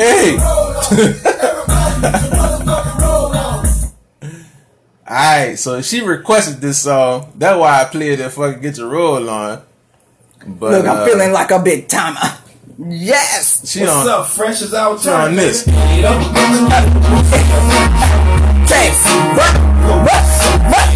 Hey. Alright, so she requested this song. That's why I played it fucking get your roll on. But Look, I'm uh, feeling like a big timer. Yes. she What's on up, fresh is out she on this. Take what? What? What?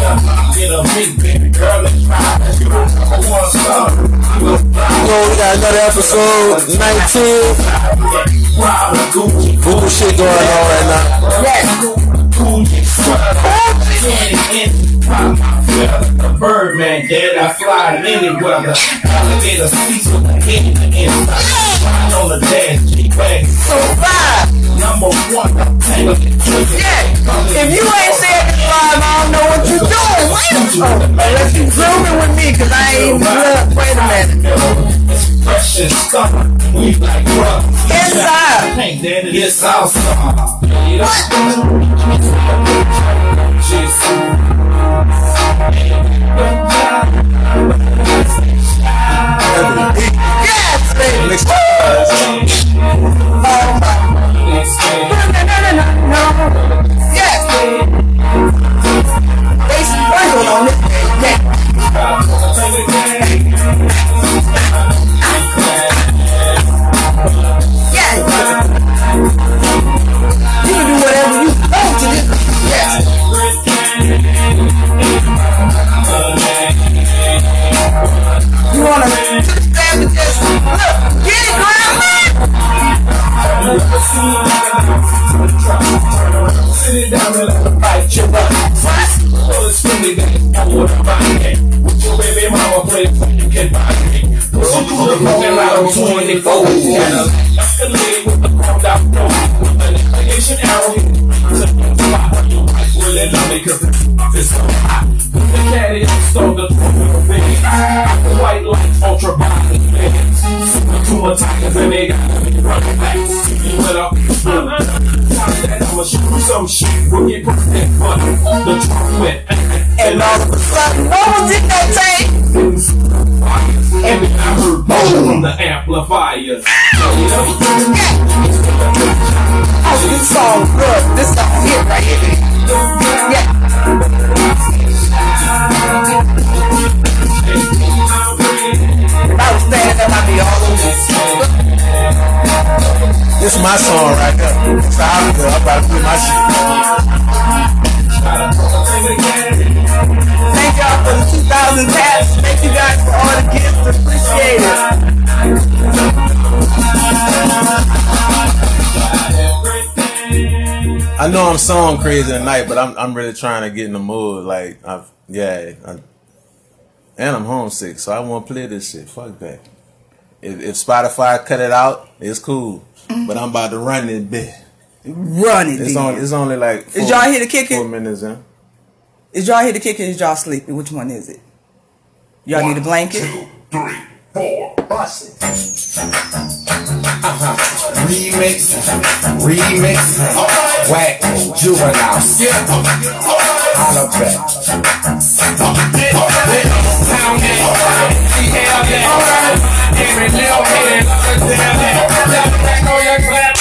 Get a girl and star. So we got another episode 19. Prada, Gucci, Bullshit going on right now. The Birdman, dead, I fly in any weather. Alligator seats with the head in the inside. Flying on the dash, G-Wagon. So five. Number one, tangle it, twist it. Yeah. If you ain't said this live, I don't know what you're doing. Wait a minute. Unless you zooming with me, cause I ain't even look. Wait a minute. Expression stuff, we like rough. Inside. Ain't that it is awesome. Yes, I know I'm song crazy tonight, but I'm I'm really trying to get in the mood. Like I've yeah, I, and I'm homesick, so I want to play this shit. Fuck that. If, if Spotify cut it out, it's cool. But I'm about to run this bit. Run it, It's on. It's only like. Four, y'all here to kick it? Four minutes in. Is y'all here to kick it? Is y'all sleeping? Which one is it? Y'all need a blanket? three, four, bust it. Uh-huh. Remix, remix, whack, juvenile, holla back. Every little know your clap.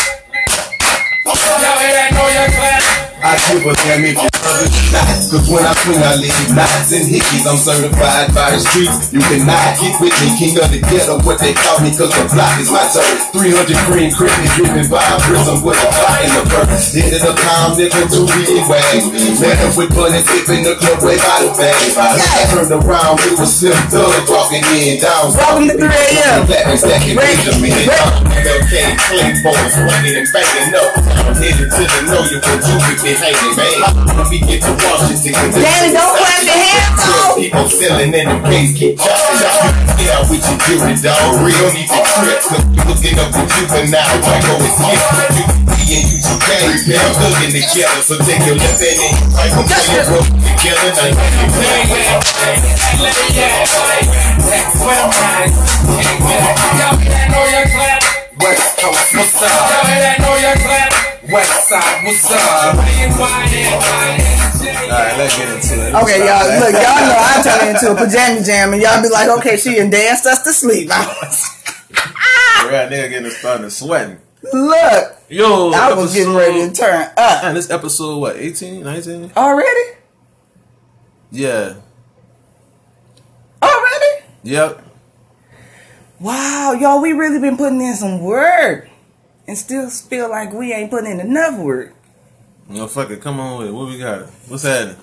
Y'all hear that, know your clap. I give a damn if you love it or not. Cause when I swing, I leave knots and hickeys. I'm certified by the streets. You cannot get with me, king of the ghetto, what they call me, cause the block is my turf. 300 green crickets driven by a prism with a clock in the purse. Ended up calm, nigga, two weed wags. Met up with Bunny, tip in the club, way by the bag. I turned around, it was Slim Thug walking in down. Welcome to 3 a.m. Platinum stacking. Benjamin. MLK, clean boys, running and backing up. I'm headed to the know you can do with it. hating, man. Let me get to Washington. Danny, don't clap your hands off. People selling in the case, keep jumping. Yeah, with your jury, dog. Real need to trip. Cause you looking up the juvenile. Draco is hip. You and you two gangs, now hooking together. So take your left hand and your right. Come play your rope together. Now you can West what's up? Alright, let's get into it. Okay, y'all, look, y'all know I turn into a pajama jam, and y'all be like, okay, she done danced us to sleep. Right, nigga getting started sweating. look, Yo, I was getting ready to turn up. Man, this episode, what, 18, 19? Already? Yeah. Already? Yep. Wow, y'all, we really been putting in some work. And still feel like we ain't putting in enough work. No, fuck it. Come on with it. What we got? What's happening?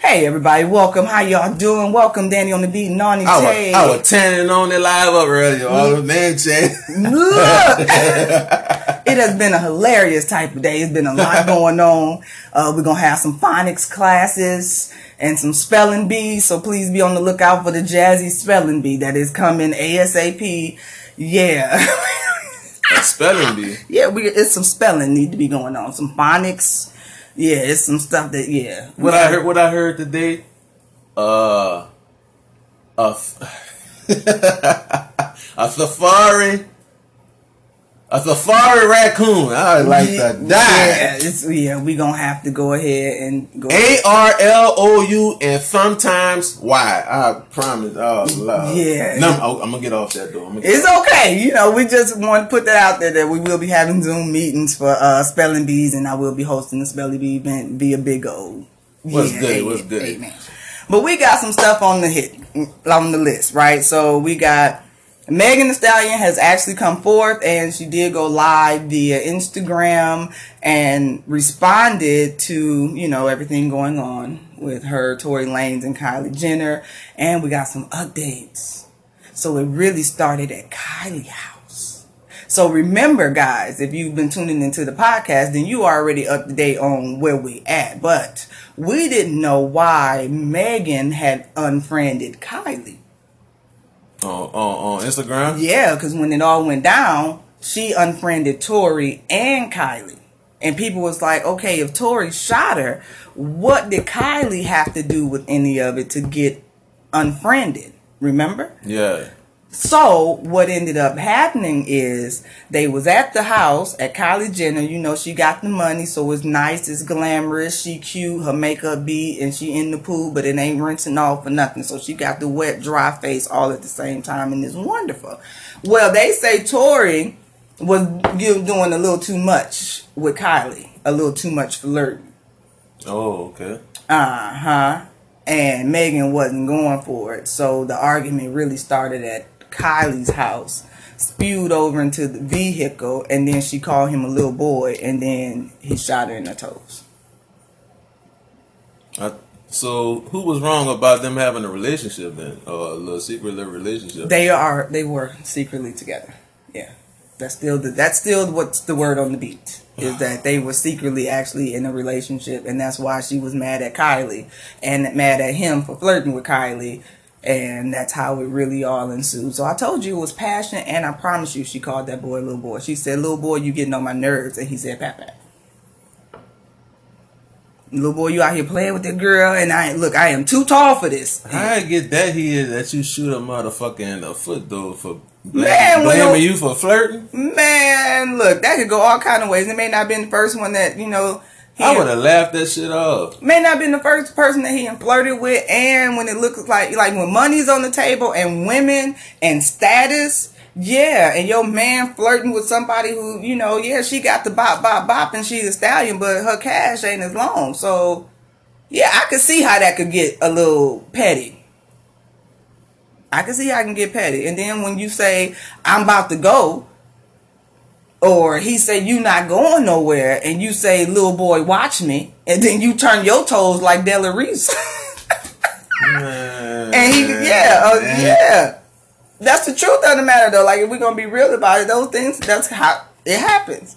Hey everybody, welcome. How y'all doing? Welcome, Danny on the beat, Nani I was, Tay. I was tanning on it live up earlier. All the man chat. Look, it has been a hilarious type of day. It's been a lot going on. Uh, we're gonna have some phonics classes and some spelling bees. So please be on the lookout for the jazzy spelling bee that is coming ASAP. Yeah, Spelling bee. yeah. We it's some spelling need to be going on. Some phonics. Yeah, it's some stuff that yeah. What I heard, what I heard today, uh, a, a safari, a safari raccoon. I would like yeah, to Yeah, die. yeah, we gonna have to go ahead and go. A R L O U and sometimes Y. I promise. Oh Lord. Yeah. No, I'm, I'm gonna get off that door. I'm gonna get It's okay. You know, we just want to put that out there that we will be having Zoom meetings for uh, spelling bees, and I will be hosting the spelling bee event via Bigo. What's good? What's good? Amen. But we got some stuff on the hit on the list, right? So we got Megan Thee Stallion has actually come forth, and she did go live via Instagram and responded to you know everything going on with her, Tory Lanez, and Kylie Jenner, and we got some updates. So it really started at Kylie house. So remember, guys, if you've been tuning into the podcast, then you are already up to date on where we at. But we didn't know why Megan had unfriended Kylie. On, on, on Instagram. Yeah, because when it all went down, she unfriended Tory and Kylie. And people was like, okay, if Tory shot her, what did Kylie have to do with any of it to get unfriended? Remember? Yeah. So what ended up happening is they was at the house at Kylie Jenner. You know, she got the money, so it's nice, it's glamorous, she cute, her makeup beat, and she in the pool, but it ain't rinsing off for nothing. So she got the wet, dry face all at the same time, and it's wonderful. Well, they say Tory was doing a little too much with Kylie, a little too much flirting. Oh, okay. Uh huh. And Megan wasn't going for it. So the argument really started at Kylie's house, spewed over into the vehicle, and then she called him a little boy, and then he shot her in the toes. I, so who was wrong about them having a relationship then, or a little secret little relationship? They are they were secretly together. Yeah. That's still the that's still what's the word on the beat. Is that they were secretly actually in a relationship and that's why she was mad at Kylie and mad at him for flirting with Kylie and that's how it really all ensued. So I told you it was passion and I promise you she called that boy little boy. She said, Little boy, you getting on my nerves and he said, Papa. Little boy, you out here playing with that girl and I look, I am too tall for this. I get that here that you shoot a motherfucker in the foot though for Man, blaming you- you for flirting. Man, look, that could go all kind of ways. It may not have been the first one that, you know, I would have laughed that shit off. may not have been the first person that he flirted with. And when it looks like, like when money's on the table and women and status, yeah, and your man flirting with somebody who, you know, yeah, she got the bop, bop, bop and she's a stallion, but her cash ain't as long. So, yeah, I could see how that could get a little petty. I can see how I can get petty. And then when you say, I'm about to go, or he said you not going nowhere and you say little boy watch me and then you turn your toes like Della Reese. And he yeah uh, yeah. That's the truth of the matter though. Like if we're gonna be real about it those things that's how it happens.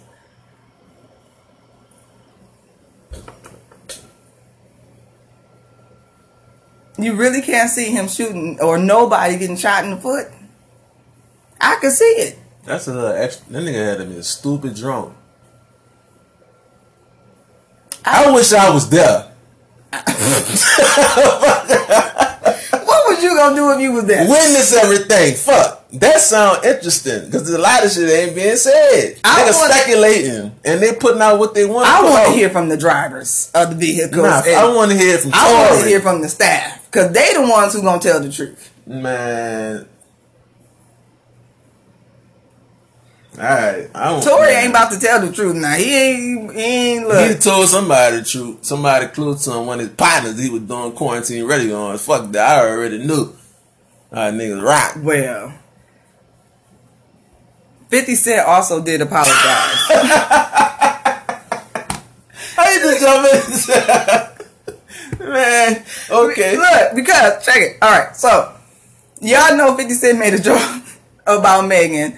You really can't see him shooting or nobody getting shot in the foot. I can see it. That's a little extra. That nigga had to be a stupid drunk. I wish I was there. What was you gonna do if you was there? Witness everything. Fuck. That sound interesting because a lot of shit ain't being said. I Niggas wanna- speculating and they putting out what they want. I want to hear from the drivers of the vehicles. Nah, I want to hear from I want to hear from the staff because they the ones who gonna tell the truth. Man. Alright. I don't Tory man. ain't about to tell the truth now. He ain't. He ain't Look. He told somebody the truth. Somebody clued to him one of his partners he was doing quarantine ready on. Fuck that. I already knew. Alright, niggas rock. Well, Fifty Cent also did apologize. How you just jump in? Man, okay. Look, because check it. All right, so y'all know Fifty Cent made a joke about Megan,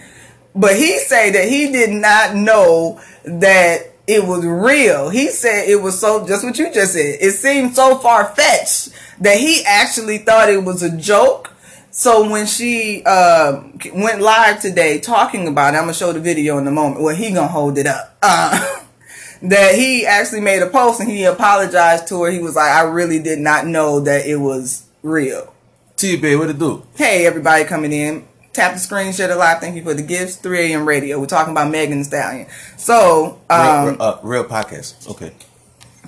but he said that he did not know that it was real. He said it was so just what you just said. It seemed so far fetched that he actually thought it was a joke. So when she uh, went live today talking about it, I'm gonna show the video in a moment. Well, he gonna hold it up. Uh, that he actually made a post and he apologized to her. He was like, I really did not know that it was real. T-Bay, what it do? Hey, everybody coming in. Tap the screen, share the live. Thank you for the gifts. 3 a.m. radio. We're talking about Megan Thee Stallion. So, um, real, uh, real podcast. Okay.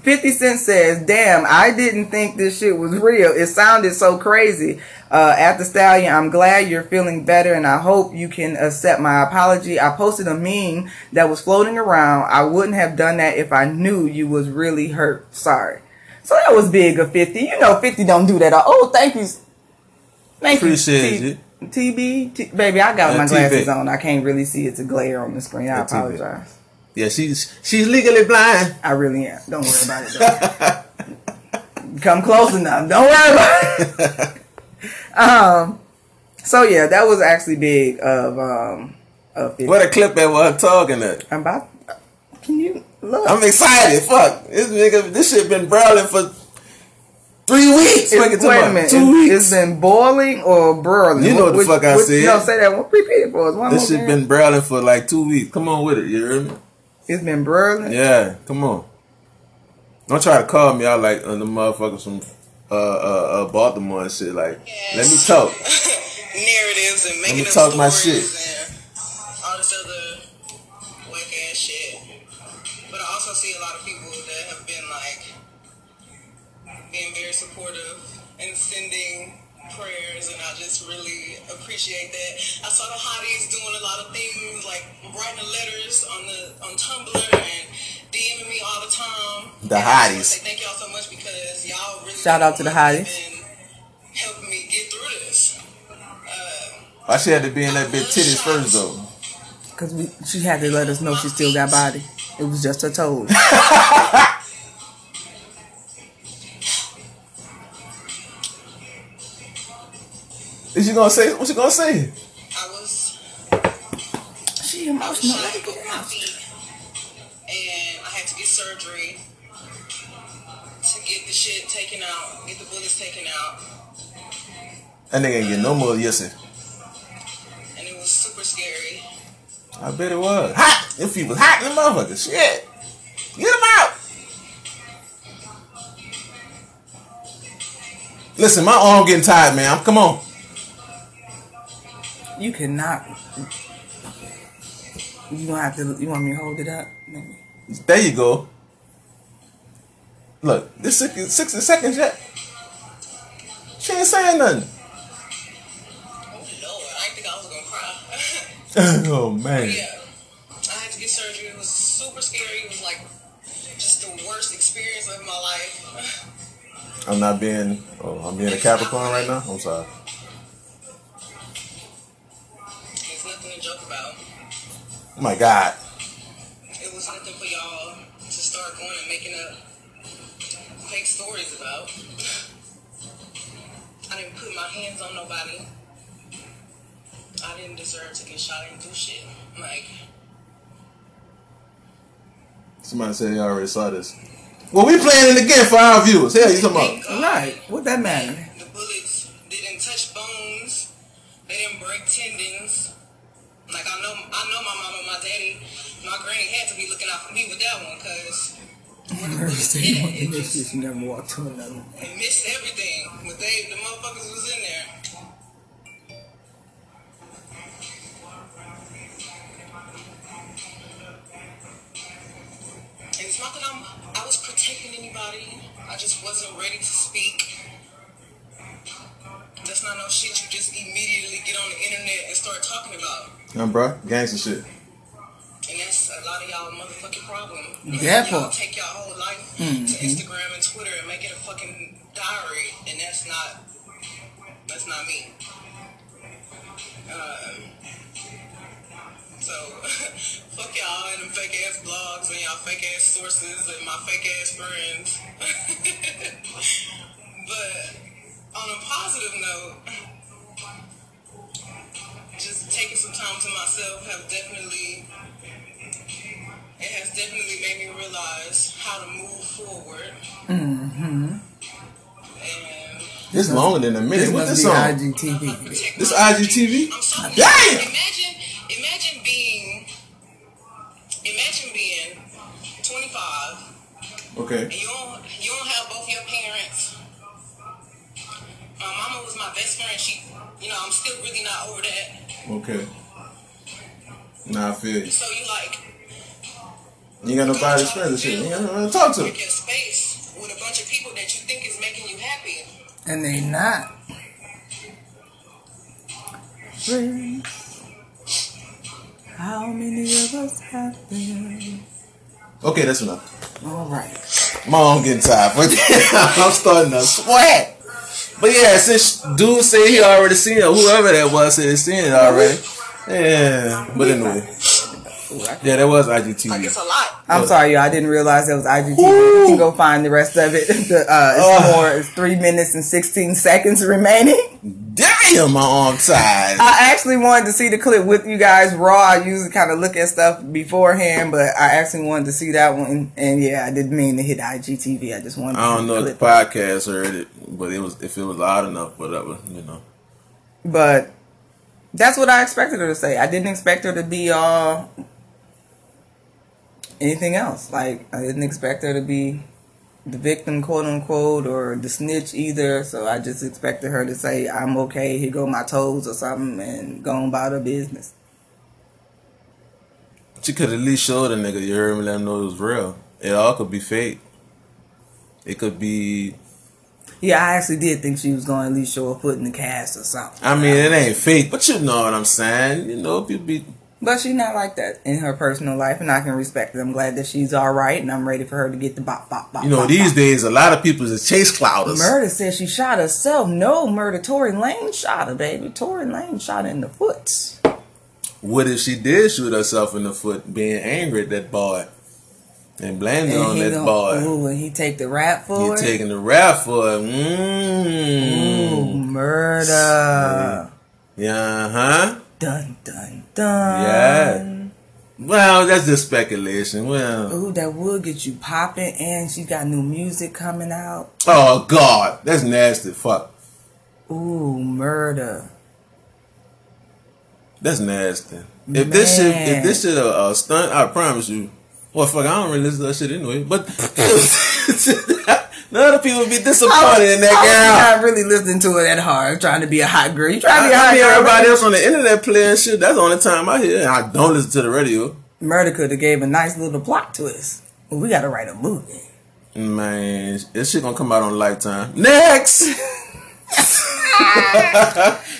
50 Cent says, Damn, I didn't think this shit was real. It sounded so crazy. Uh, at the Stallion, I'm glad you're feeling better and I hope you can accept my apology. I posted a meme that was floating around. I wouldn't have done that if I knew you was really hurt. Sorry. So that was big of 50. You know 50 don't do that. Oh, thank you. Thank Appreciate you. T- TB, T- baby, I got Uh, my glasses on. I can't really see It's a glare on the screen. I Uh, apologize. Yeah, she's she's legally blind. I really am. Don't worry about it. Come close enough. Don't worry about it. um. So yeah, that was actually big of um of it. What a clip that I'm talking at. I'm about. Can you look? I'm excited. Fuck. This nigga, this shit been brawling for three weeks. It's- Fuck it, wait a tomorrow. minute. Two It's- weeks. It's been boiling or broiling. You know what the fuck I said. No, say that one. Repeat it for us. One this shit time. been brawling for like two weeks. Come on with it. You hear me? It's been broiling. Yeah, come on. Don't try to call me out like uh, the motherfuckers from uh, uh, uh, Baltimore and shit. Like, let me talk. narratives and making me talk my stories shit. Being very supportive and sending prayers and I just really appreciate that. I saw the hotties doing a lot of things like writing letters on the on Tumblr and DMing me all the time. The And I hotties. Say thank y'all so much because y'all really Shout out to the hotties. been helping me get through this. Why she had to be in that big titties first though? Because we, she had to let us know she still got body. It was just her toes. Is she gonna say? What she gonna say? I was she I was emotional. shot Let her in get both it my out. feet, and I had to get surgery to get the shit taken out, get the bullets taken out, That nigga ain't get no more yes sir. and it was super scary. I bet it was. Hot! Them feet was hot in the motherfucker. Shit. Get him out. Listen, my arm getting tired, man. Come on. You cannot. You gonna have to. You want me to hold it up? Maybe. There you go. Look, this 60, 60 seconds yet. She ain't saying nothing. Oh lord, I didn't think I was gonna cry. oh man. yeah, I had to get surgery. It was super scary. It was like just the worst experience of my life. I'm not being. Oh, I'm being a Capricorn right now. I'm sorry. Oh my God. It was something for y'all to start going and making up fake stories about. I didn't put my hands on nobody. I didn't deserve to get shot. I didn't do shit. Like. Somebody said y'all already saw this. Well, we playing it again for our viewers. Hell, you talking about? Right. What that matter? The bullets didn't touch bones. They didn't break tendons. Like I know, I know my mama, and my daddy, my granny had to be looking out for me with that one, cause Mercy, one she never walked to another. they missed everything. But they, the motherfuckers was in there. And it's not that I'm, I was protecting anybody. I just wasn't ready to speak. That's not no shit you just immediately get on the internet and start talking about. Nah, bro, gangster shit. And that's a lot of y'all motherfucking problem. That y'all part. take your whole life Mhm. to Instagram and Twitter and make it a fucking diary, and that's not that's not me. Um, so fuck y'all and them fake ass blogs and y'all fake ass sources and my fake ass friends. but on a positive note, just taking some time to myself have definitely it has definitely made me realize how to move forward. Mm-hmm. And This longer than a minute. This What must this be song? IGTV. This IGTV? I'm so Damn! Imagine, imagine being, imagine being 25 Okay. Still really not over that. Okay. Nah, I feel you. So you like, You ain't got nobody to spend the shit. You ain't got nobody to talk to. pick your space with a bunch of people that you think is making you happy. And they not. Friends, How many of us have them? Okay, that's enough. All right. Mom, I'm getting tired. But I'm starting to sweat. But yeah, since dude said he already seen it, whoever that was said he seen it already. Yeah. But anyway. Yeah, that was Like IGTV. it's a lot. I'm sorry, y'all. I didn't realize that was IGTV. You can go find the rest of it. The, uh, it's Ugh. more. It's three minutes and 16 seconds remaining. Damn, my arm tired. I actually wanted to see the clip with you guys raw. I usually kind of look at stuff beforehand, but I actually wanted to see that one. And yeah, I didn't mean to hit IGTV. I just wanted. I don't know if the podcast heard it, but it was if it was loud enough, whatever, you know. But that's what I expected her to say. I didn't expect her to be all anything else. Like I didn't expect her to be the victim, quote unquote, or the snitch either. So I just expected her to say, "I'm okay. Here go my toes" or something, and go on about her business. She could at least show the nigga, you heard me, let him know it was real. It all could be fake. It could be, Yeah, I actually did think she was going to at least show a foot in the cast or something. I mean, it ain't fake, but you know what I'm saying. You know, people be, But she's not like that in her personal life, and I can respect it. I'm glad that she's all right, and I'm ready for her to get the bop, bop, bop. you know, bop, these bop. days, a lot of people is chase clouders. Murder says she shot herself. No, murder. Tory Lane shot her, baby. Tory Lane shot her in the foot. What if she did shoot herself in the foot, being angry at that boy, and blamed it on he that gon- boy? Ooh, and he take the rap for You it. He taking the rap for it? Mm. Ooh, Mmm. murder. Yeah, huh? Dun dun dun. Yeah. Well, that's just speculation. Well, Ooh, that would get you popping, and she got new music coming out. oh God, that's nasty. Fuck, Ooh, murder. that's nasty. If this shit, if this shit a, a stunt, I promise you. Well, fuck, I don't really listen to that shit anyway. But none of people be disappointed in that I was that not really listening to it that hard, trying to be a hot girl. You trying to be a hot I girl? everybody else on the internet playing shit. That's the only time I hear. it. I don't listen to the radio. Murder could have gave a nice little plot twist. Well, we got to write a movie. Man, this shit gonna come out on Lifetime. Next!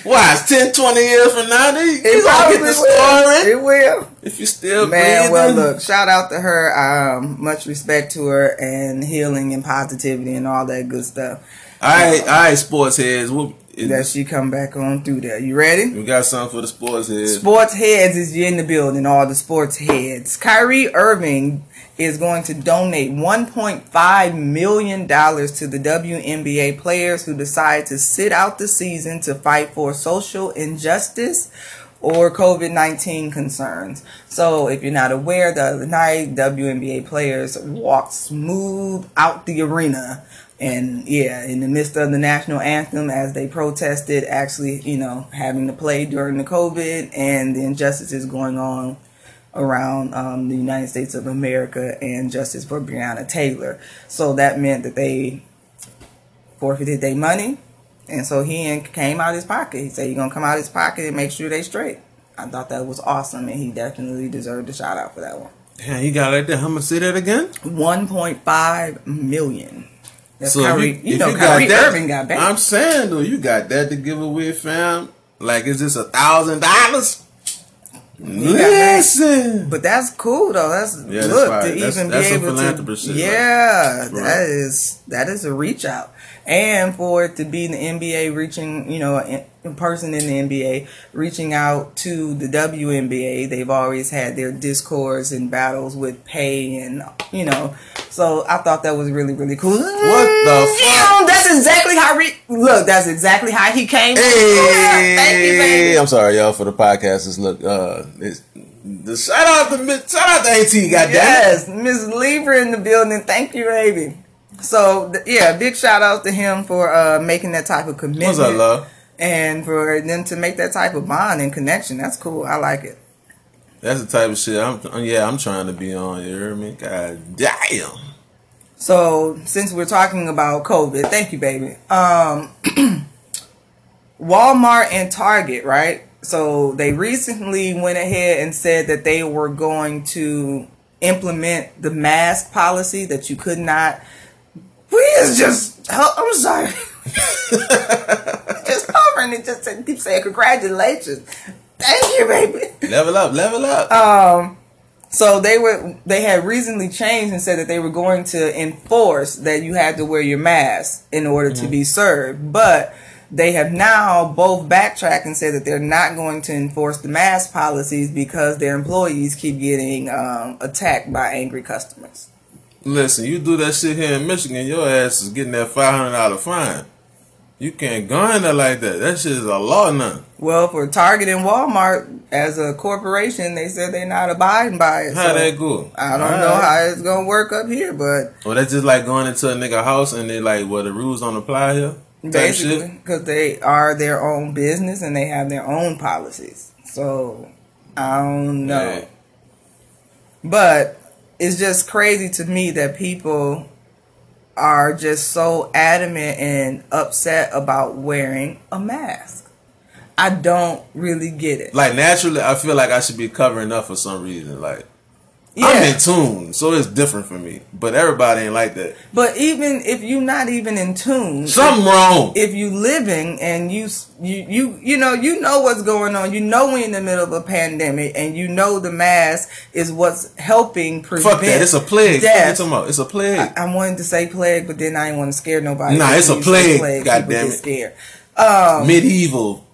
Why? It's 10, 20 years from now? They, you gonna get probably the story It will. if you still Man, breathing. well, look, shout out to her. Um, much respect to her and healing and positivity and all that good stuff. All right, all right, sports heads. We'll, That she come back on through there. You ready? we got something for the sports heads. Sports heads is in the building. All the sports heads. Kyrie Irving is going to donate 1.5 million dollars to the WNBA players who decide to sit out the season to fight for social injustice or COVID 19 concerns. So, if you're not aware, the other night, WNBA players walked smooth out the arena And yeah, in the midst of the national anthem, as they protested, actually, you know, having to play during the COVID and the injustices going on around um, the United States of America and justice for Breonna Taylor. So that meant that they forfeited their money. And so he came out of his pocket. He said, You're going to come out of his pocket and make sure they straight. I thought that was awesome, and he definitely deserved a shout out for that one. Damn, he got like that. How much? Say that again. 1.5 million. That's So if Kyrie, you, if know, got Kyrie that- Irving got back. I'm saying though, you got that to give away, fam. Like, is this a thousand dollars? Listen, But that's cool though. That's Yeah, that's look fire. to That's- even that's be able to. shit. Yeah, Right. that is that is a reach out, and for it to be the NBA reaching, you know, a a person in the NBA reaching out to the WNBA. They've always had their discourse and battles with pay, and you know, so I thought that was really really cool. What the fuck? That's exactly how. Re- look, that's exactly how he came. Hey, Thank you, baby. I'm sorry, y'all, for the podcast. It's look, uh, it's, the shout out to Miss- shout out to AT. Goddamn. Yes, Miss Libra in the building. Thank you, baby. So yeah, big shout out to him for uh, making that type of commitment. What's up, love? And for them to make that type of bond and connection. That's cool. I like it. That's the type of shit. I'm, yeah, I'm trying to be on. You hear me? God damn. So since we're talking about COVID, thank you, baby. Um, Walmart and Target, right? So they recently went ahead and said that they were going to implement the mask policy that you could not. We is just. I'm sorry. just hovering and just say- keep saying congratulations. Thank you, baby. Level up, level up. Um, so they were they had recently changed and said that they were going to enforce that you had to wear your mask in order to be served, but they have now both backtracked and said that they're not going to enforce the mask policies because their employees keep getting um, attacked by angry customers. Listen, you do that shit here in Michigan, your ass is getting that five hundred dollar fine. You can't go in there like that. That shit is a law now. Well, for Target and Walmart as a corporation, they said they're not abiding by it. How so that go? I don't know how it's gonna work up here, but Well, that's just like going into a nigga house and they like, well, the rules don't apply here. Basically because they are their own business and they have their own policies so i don't know Yeah. but it's just crazy to me that people are just so adamant and upset about wearing a mask i don't really get it Like naturally, I feel like I should be covering up for some reason. Like yeah I'm in tune, so it's different for me. But everybody ain't like that. but even if you're not even in tune Something wrong. if you living and you you you you know you know what's going on you know we're in the middle of a pandemic and you know the mask is what's helping prevent Fuck that. It's a plague. What you death. about? It's a plague. I, I wanted to say plague but then I didn't want to scare nobody Nah, it's a When you say plague, people goddamn get it. scared um, Medieval.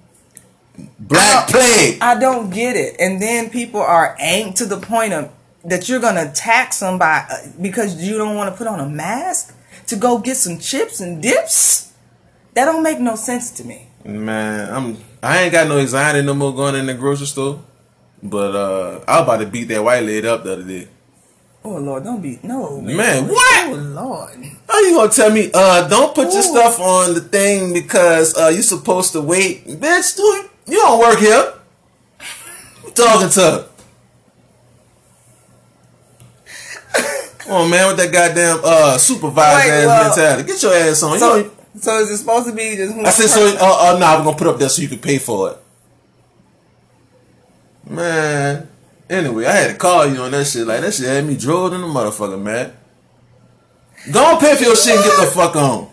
Black plague. I don't get it and then people are angry to the point of that you're gonna attack somebody uh, because you don't want to put on a mask to go get some chips and dips that don't make no sense to me Man, I'm I ain't got no anxiety no more going in the grocery store. But uh I was about to beat that white lady up the other day. Oh Lord, don't be no Man, what? Oh Lord, How you gonna tell me, uh, don't put your stuff on the thing because uh you supposed to wait? Bitch, dude, you don't work here. You talking to? Come on, man, with that goddamn uh supervisor ass well, mentality. Get your ass on. So so is it supposed to be just? I said, so, uh, uh, nah, we're gonna put up there so you can pay for it. Man. Anyway, I had to call you on that shit. Like, that shit had me drove in the motherfucker, man. Go on, pay for your shit and get the fuck on.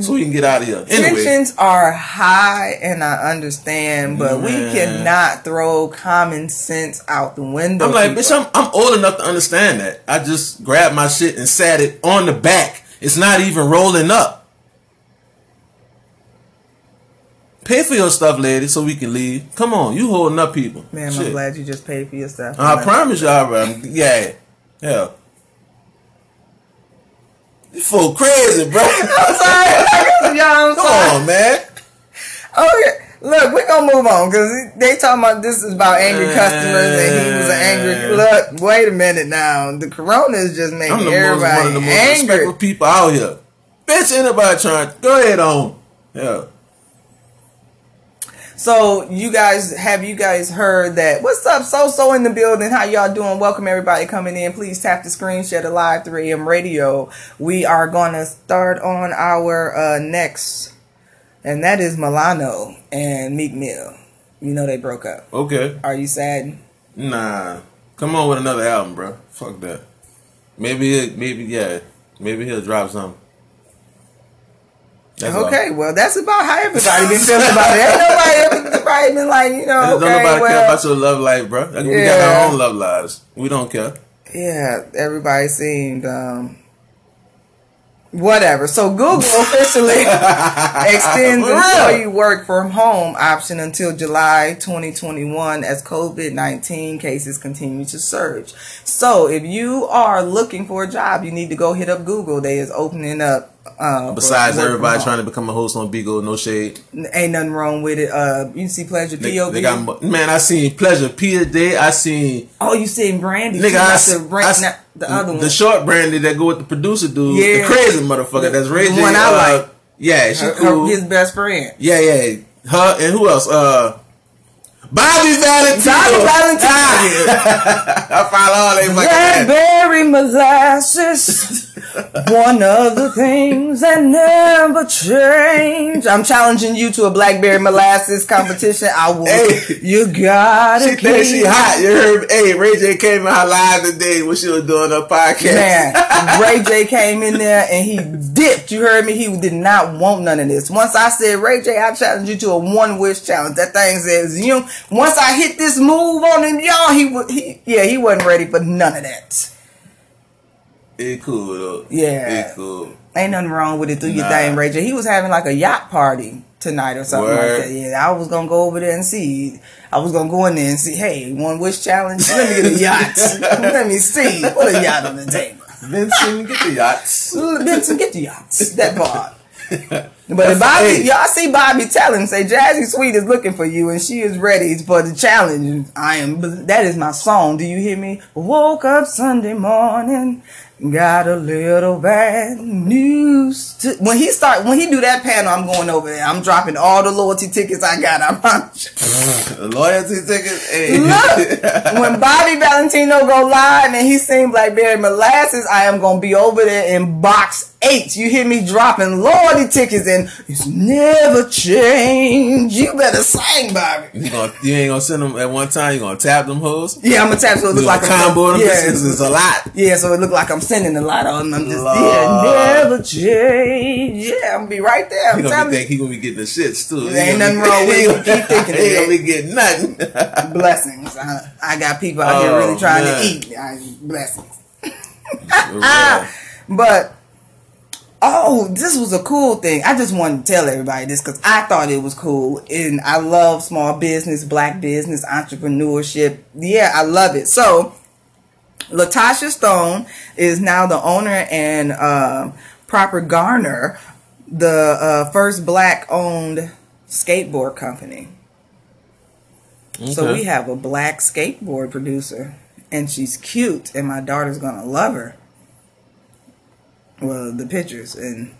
So we can get out of here. Anyway. Tensions are high, and I understand, but we cannot throw common sense out the window. I'm like, people. bitch, I'm, I'm old enough to understand that. I just grabbed my shit and sat it on the back. It's not even rolling up. Pay for your stuff, lady, so we can leave. Come on, you holding up people. Man, Shit. I'm glad you just paid for your stuff. I promise you, I, I'm, yeah, yeah. You full crazy, bro. I'm sorry, y'all. I'm Come sorry. on, man. Oh, okay, look, we're gonna move on because they talking about this is about angry customers and he was an angry. Look, wait a minute now. The corona is just making I'm the most one of everybody the most angry. people out here. Bitch, anybody trying? Go ahead on. Yeah. So you guys have you guys heard that? What's up, so so in the building? How y'all doing? Welcome everybody coming in. Please tap the screen, share the live 3 a.m. radio. We are gonna start on our uh, next, and that is Milano and Meek Mill. You know they broke up. Okay. Are you sad? Nah. Come on with another album, bro. Fuck that. Maybe, it, maybe, yeah. Maybe he'll drop something. That's all. Okay, well that's about how everybody been feeling about it. Ain't nobody ever probably been like, you know, Don't okay, nobody care about your love life, bro. We got our own love lives. We don't care. Yeah, everybody seemed um whatever. So Google officially extends employee work from home option until July 2021 as COVID-19 cases continue to surge. So if you are looking for a job, you need to go hit up Google. They is opening up uh, Besides everybody trying to become a host on Bigo, no shade. ain't nothing wrong with it. Uh, you see Pleasure They, POV. they got man. I seen Pleasure P a day. I seen oh, you seen Brandy? nigga. I, got s- the, brand, I the other one. the short brandy that go with the producer dude, Yeah. the crazy motherfucker. That's Ray The J. one I uh, like. Yeah, she Her- her- cool. his best friend. yeah, yeah. Her and who else? Uh, Bobby Valentino. Bobby Valentino. I follow all they fucking. Blackberry molasses, one of the things that never change. I'm challenging you to a blackberry molasses competition. I will. Hey. you gotta She think she hot. You heard? Hey, Ray J came in her live today when she was doing her podcast. Man, Ray J came in there and he dipped. You heard me? He did not want none of this. Once I said, Ray J, I challenge you to a one wish challenge. That thing says, you. Once I hit this move on him, y'all, he was, he, yeah, he wasn't ready for none of that. It cool though. Yeah. It cool. Ain't nothing wrong with it. Do your thing, Ray J. He was having like a yacht party tonight or something Word. like that. Yeah, I was gonna go over there and see. I was gonna go in there and see. Hey, one wish challenge. Let me get a yacht. Let me see. Put a yacht on the table. Vincent, get the yachts. Benson, get the yachts. That part. But if Bobby, y'all see Bobby tell him, say Jazzy Sweet is looking for you and she is ready for the challenge. I am. That is my song. Do you hear me? Woke up Sunday morning, got a little bad news. To, when he start, when he do that panel, I'm going over there. I'm dropping all the loyalty tickets I got. I promise. you. Uh-huh. Loyalty tickets. Hey. Look, when Bobby Valentino go live and he sing Blackberry Molasses, I am gonna be over there in box eight. You hear me dropping loyalty tickets and it's never change. You better sing, Bobby. You, gonna, you ain't gonna send them at one time. You gonna tap them hoes. Yeah, I'm gonna tap so it look like gonna I'm combo them yeah, bitches. It's a lot. yeah, so it look like I'm sending a lot of them. I'm just Lord. yeah, never change. Yeah, I'm gonna be right there. He I'm gonna be think he gonna be getting the shits too. There ain't He nothing wrong with he it. Keep thinking He gonna be getting nothing. blessings. I, I got people out here Oh, really trying man. to eat. I, blessings. But oh, this was a cool thing. I just wanted to tell everybody this because I thought it was cool, and I love small business, black business, entrepreneurship. Yeah, I love it. So, Latosha Stone is now the owner and uh, Proper Gnar, the uh, first black-owned skateboard company. So we have a black skateboard producer, and she's cute, and my daughter's gonna love her. Well, the pictures and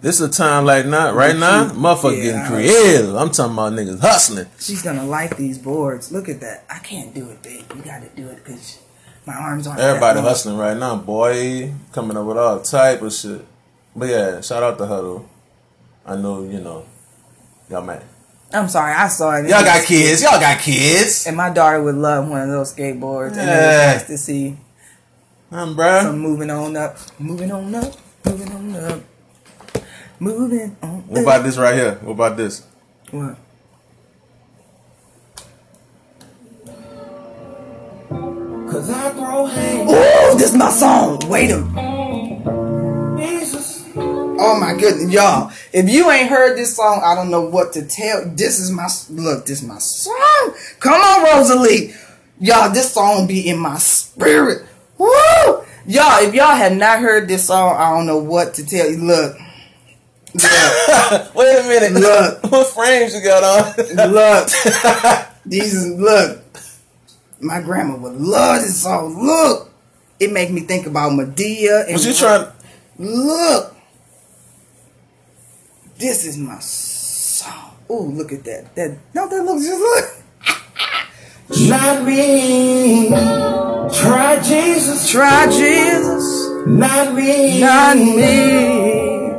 This is a time like now, right now, motherfucker Yeah. getting creative. I'm talking about niggas hustling. she's gonna like these boards. Look at that. I can't do it, babe. You gotta do it because my arms aren't. Everybody hustling right now, boy. Coming up with all type of shit. But yeah, shout out to Huddle. I know, you know, y'all man. I'm sorry, I saw it. Y'all got kids. Y'all got kids. and my daughter would love one of those skateboards. And it was Yeah. nice to see Um, bruh. them moving on up, moving on up, moving on up, moving on. What up. about this right here? What about this? What? Cause I throw hands. Oh, this is my song. Wait a Jesus. Oh my goodness, y'all! If you ain't heard this song, I don't know what to tell. This is my look. This is my song. Come on, Rosalie, y'all. This song be in my spirit. Woo, y'all! If y'all have not heard this song, I don't know what to tell you. Look, look, Wait a minute. Look. what frames you got on? look. These is look. My grandma would love this song. Look, it make me think about Madea and Was you trying? Look, This is my song. Oh, look at that. That no, that looks just look. Not me. Try Jesus. Try Jesus, Not me. not me.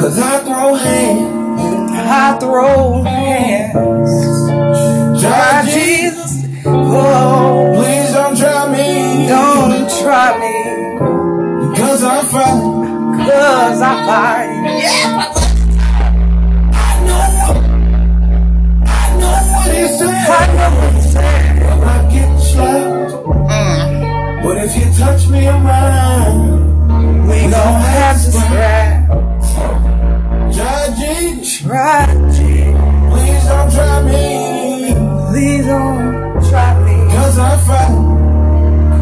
Cause I throw hands. I throw hands. Try Jesus. Oh, Please don't try me. don't try me, Cause I fight. cause I fight. But if you touch me around, We gon' have to scrap. try Jesus. Try. Please don't try me. Please don't try me, Cause I fight.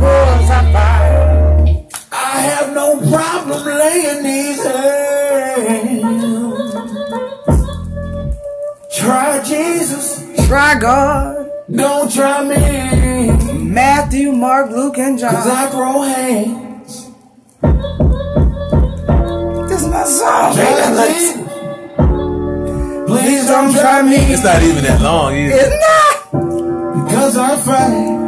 cause I fight. I have no problem laying these hands. Try Jesus. Try God. Don't try me. Matthew, Mark, Luke, and John. Cause John. I throw hands. This is my song. Try baby. Look, Please don't try me. It's not even that long either. It's not. Because I fight.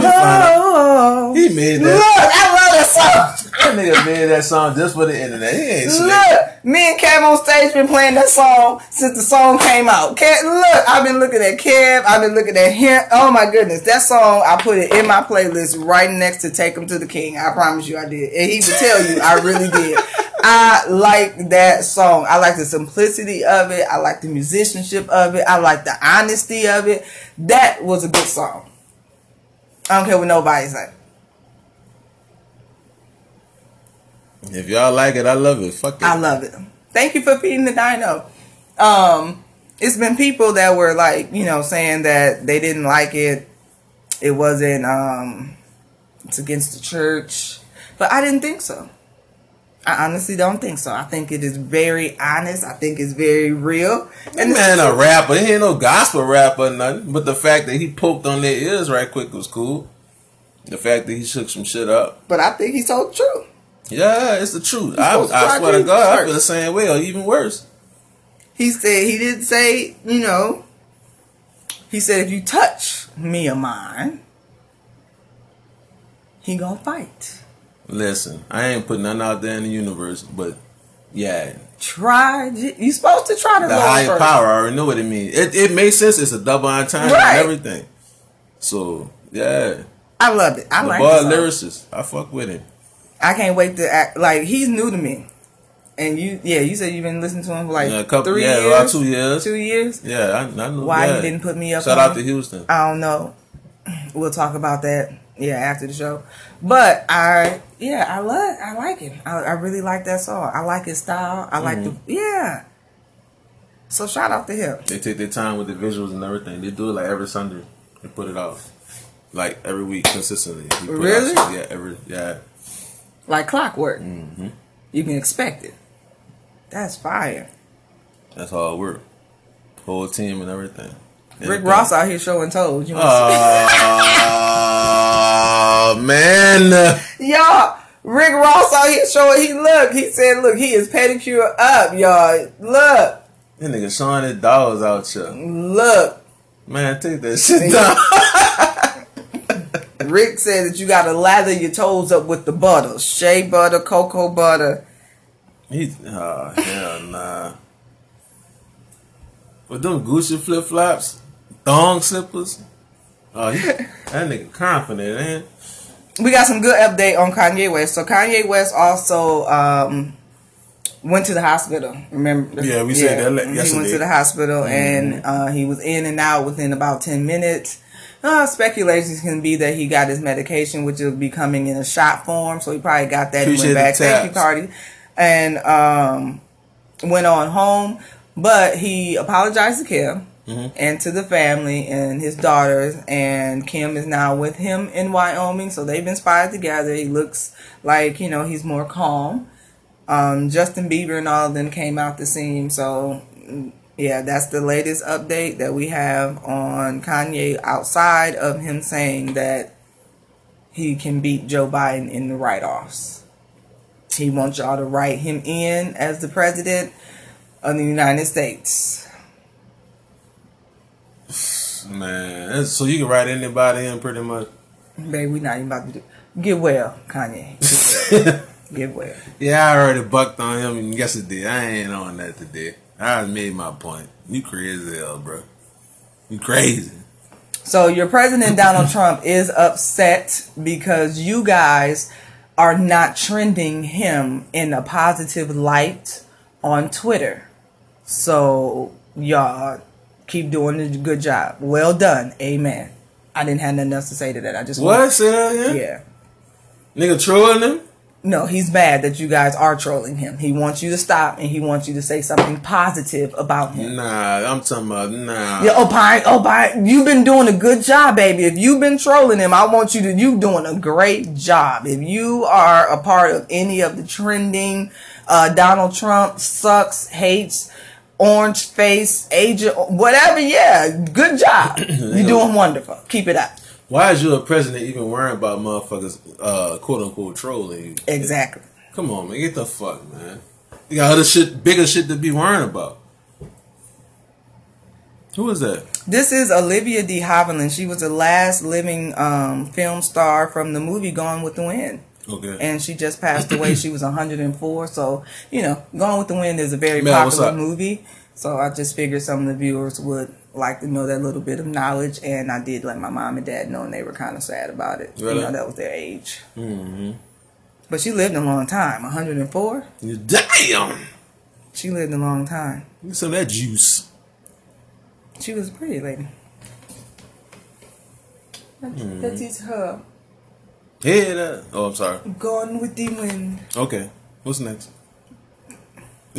Oh. He made that. Look. I love that song. That nigga made that song just for the internet. He ain't slick. Look, me and Kev on stage been playing that song since the song came out. Kev, look, I've been looking at Kev. I've been looking at him. Oh my goodness, that song I put it in my playlist right next to "Take Him to the King." I promise you, I did, and he would tell you I really did. I like that song. I like the simplicity of it. I like the musicianship of it. I like the honesty of it. That was a good song. I don't care what nobody's say. If y'all like it, I love it. Fuck it. I love it. Thank you for feeding the dino. Um, it's been people that were like, you know, saying that they didn't like it. It wasn't um it's against the church. But I didn't think so. I honestly don't think so. I think it is very honest. I think it's very real. That man a rapper. He ain't no gospel rapper or nothing. But the fact that he poked on their ears right quick was cool. The fact that he shook some shit up. but I think he told the truth. Yeah, it's the truth. I, I swear to God, I feel the same way or even worse. He said he didn't say, you know, he said if you touch me or mine, he gonna fight. Listen, I ain't putting nothing out there in the universe, but yeah, Try. You supposed to try to the higher first. power. I already know what it means. It it makes sense. It's a double entendre Right. and everything. So yeah, I love it. I the like boy lyricist. I fuck with him. I can't wait to act like he's new to me. And you, yeah, you said you've been listening to him for like Yeah, a couple, three yeah, years, about two years. two years. Yeah, I, I know. Why yeah. he didn't put me up? Shout out to Houston. I don't know. We'll talk about that. Yeah, after the show. But I, yeah, I love, I like it. I, I really like that song. I like his style. I like Mm-hmm. the, yeah. So shout out to him. They take their time with the visuals and everything. They do it like every Sunday. They put it out like every week consistently. Put out Really? Yeah, every yeah. Like clockwork. Mm-hmm. You can expect it. That's fire. That's how it work. Whole team and everything. Rick Anything. Ross out here showing toes. You know Oh man. Y'all, Rick Ross out here showing he look. He said, look, he is pedicure up, y'all. Look, That nigga showing his dogs out here. look. Man, take that shit down. Rick said that you gotta lather your toes up with the butter. Shea butter, cocoa butter. He's oh, hell nah. With them Gucci flip flops, thong slippers. Oh, he, that nigga confident, man. We got some good update on Kanye West. So Kanye West also um, went to the hospital. Remember? Yeah, we said that le- He went to the hospital and uh, he was in and out within about ten minutes. Uh, speculations can be that he got his medication, which will be coming in a shot form. So he probably got that and went back. the Thank you. Cardi. And um, went on home, but he apologized to Kim Mm-hmm. and to the family and his daughters. And Kim is now with him in Wyoming, so they've been spotted together. He looks like you know he's more calm. Um, Justin Bieber and all of them came out see him, so mm, yeah, that's the latest update that we have on Kanye. Outside of him saying that he can beat Joe Biden in the write-offs. He wants y'all to write him in as the president. of the United States. Man, so you can write anybody in pretty much. Baby, we not even about to do. Get well, Kanye. Get well. Get well. Yeah, I already bucked on him yesterday. I ain't on that today. I made my point. You crazy as hell, bro. You crazy. So your president Donald Trump is upset because you guys are not trending him in a positive light on Twitter. So y'all keep doing a good job. Well done. Amen. I didn't have nothing else to say to that. I just What? Say that again? yeah. Nigga trolling him? No, he's mad that you guys are trolling him. He wants you to stop and he wants you to say something positive about him. Nah, I'm talking about nah. Yeah, oh, Pine, oh, you've been doing a good job, baby. If you've been trolling him, I want you to, you doing a great job. If you are a part of any of the trending, uh, Donald Trump sucks, hates, orange face, agent, whatever, yeah, good job. You're doing wonderful. Keep it up. Why is you a president even worrying about motherfuckers, uh, quote unquote, trolling? Exactly. Come on, man. Get the fuck, man. You got other shit, bigger shit to be worrying about. Who is that? This is Olivia de Havilland. She was the last living um, film star from the movie Gone with the Wind. Okay. and she just passed away. she was 104. So, you know, Gone with the Wind is a very Man, popular movie. So I just figured some of the viewers would like to know that little bit of knowledge. And I did let my mom and dad know, and they were kind of sad about it. Really? You know, that was their age. mm-hmm. But she lived a long time. 104? Damn. She lived a long time. Some of that juice. She was a pretty lady. That, Hmm. that is her. Yeah. Oh, I'm sorry. Gone with the wind. Okay. What's next?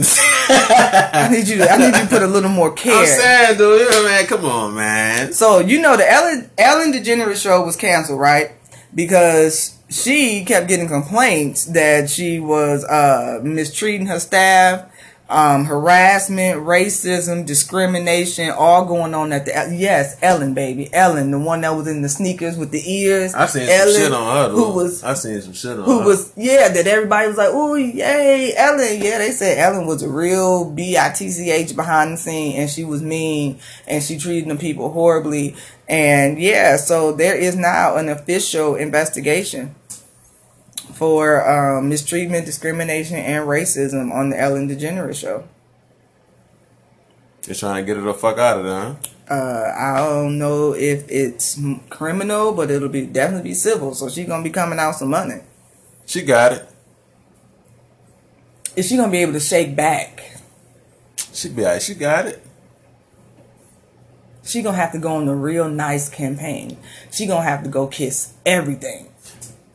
I need you. To, I need you to put a little more care. I'm saying, dude. Yeah, man. Come on, man. So you know the Ellen Ellen DeGeneres show was canceled, right? Because she kept getting complaints that she was uh, mistreating her staff, um, harassment, racism, discrimination, all going on at the yes, Ellen, baby, Ellen, the one that was in the sneakers with the ears. I seen Ellen, some shit on her. Though. who was I seen some shit on who her. Who was yeah that everybody was like oh yay Ellen yeah they said Ellen was a real bitch behind the scene and she was mean and she treated the people horribly and yeah so there is now an official investigation for um, mistreatment discrimination and racism on the Ellen DeGeneres show They're trying to get her the fuck out of there. Huh? uh, I don't know if it's criminal but it'll be definitely be civil so she's gonna be coming out some money She got it. is she gonna be able to shake back She be alright. She got it. She gonna have to go on a real nice campaign. She gonna have to go kiss everything.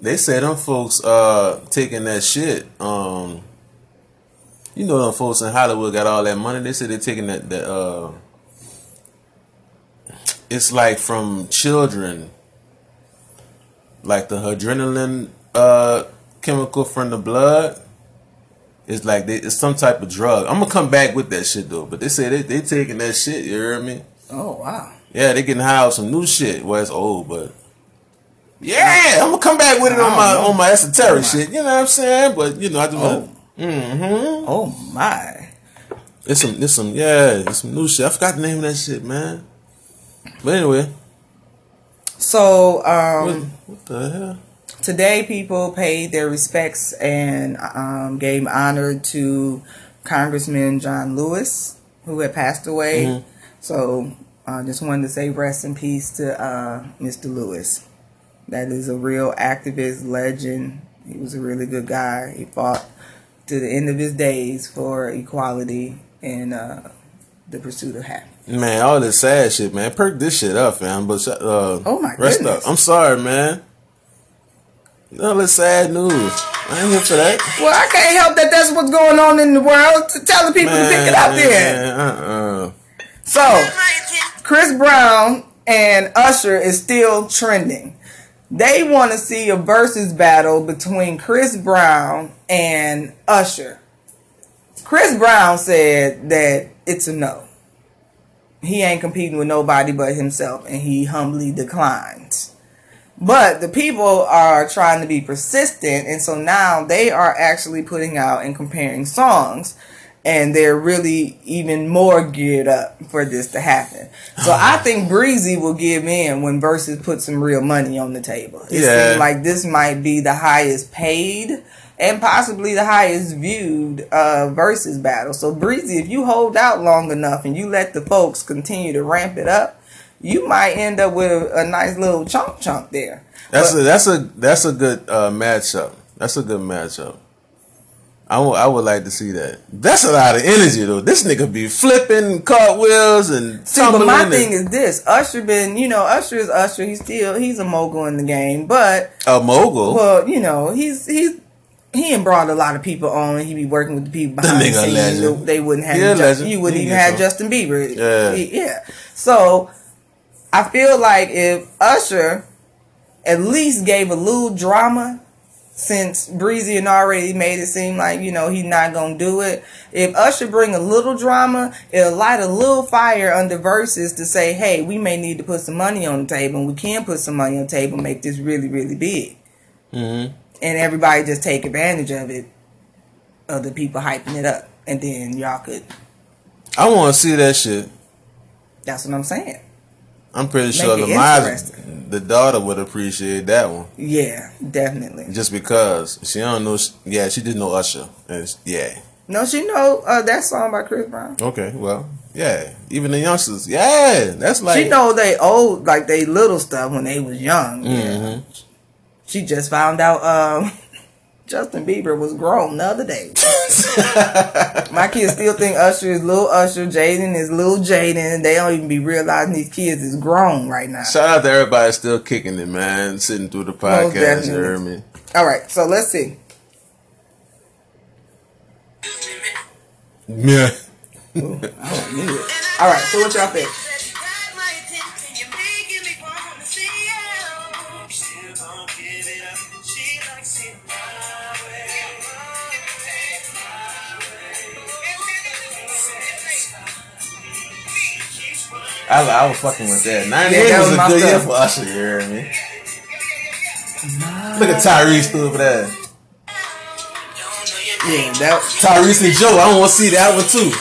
They say them folks uh taking that shit. Um, you know them folks in Hollywood got all that money. They say they're taking that that uh. It's like from children. Like the adrenaline uh chemical from the blood. It's like they, it's some type of drug. I'm gonna come back with that shit though. But they say they they taking that shit. You hear me? Oh wow! Yeah, they getting high off some new shit. Well, it's old, but yeah, I'm gonna come back with it on my on my esoteric shit. You know what I'm saying? But you know, I do. Oh. Mm-hmm. Oh my! It's some, it's some, yeah, it's some new shit. I forgot the name of that shit, man. But anyway, So what, um, what the hell? today people paid their respects and um, gave honor to Congressman John Lewis, who had passed away. Mhm. So I just wanted to say rest in peace to uh, Mr. Lewis. That is a real activist legend. He was a really good guy. He fought to the end of his days for equality and uh, the pursuit of happiness. Man, all this sad shit, man. Perk this shit up, fam. But uh, Oh, my rest goodness. up. I'm sorry, man. All this sad news. I ain't here for that. Well, I can't help that. That's what's going on in the world. Tell the people to pick it up there. man, uh-uh. So, Chris Brown and Usher is still trending. They want to see a versus battle between Chris Brown and Usher. Chris Brown said that it's a no. He ain't competing with nobody but himself, and he humbly declines. But the people are trying to be persistent, and so now they are actually putting out and comparing songs. And they're really even more geared up for this to happen. So I think Breezy will give in when Verzuz put some real money on the table. It Yeah. seems like this might be the highest paid and possibly the highest viewed uh, versus battle. So Breezy, if you hold out long enough and you let the folks continue to ramp it up, you might end up with a, a nice little chunk chunk there. That's But- a that's a that's a good uh, matchup. That's a good matchup. I would like to see that. That's a lot of energy though. This nigga be flipping cartwheels and See, but my and- thing is this: Usher been, you know, Usher is Usher. He's still he's a mogul in the game, but a mogul. well, you know, he's he's he ain't brought a lot of people on. He be working with the people behind the, scenes. They wouldn't have He a Ju- legend. you wouldn't He even have some. Justin Bieber. Yeah. He- yeah. So I feel like if Usher at least gave a little drama. Since Breezy had already made it seem like you know he's not gonna do it, if Usher bring a little drama, it'll light a little fire under Verzuz to say, hey, we may need to put some money on the table, and we can put some money on the table, and make this really, really big Mm-hmm. and everybody just take advantage of it, of the people hyping it up, and then y'all could. I want to see that shit. That's what I'm saying. I'm pretty sure it Lamar, interesting. the daughter, would appreciate that one Yeah, definitely. just because she don't know. Yeah, she didn't know Usher. And yeah. No, she know uh, that song by Chris Brown. Okay. Well. Yeah. Even the youngsters. Yeah. That's like. she know they old like they little stuff when they was young. Yeah. Mhm. She just found out um, Justin Bieber was grown the other day. My kids still think Usher is little Usher, Jaden is little Jaden. They don't even be realizing these kids is grown right now. Shout out to everybody still kicking it, man. Sitting through the podcast. You definitely. heard me. All right, so let's see. Yeah. All right, so what y'all think? I, I was fucking with that. 98 Yeah, that was, was a my good year for Usher, you hear me? Look at Tyrese through over there. Yeah, that Tyrese and Joe, I don't want to see that one too.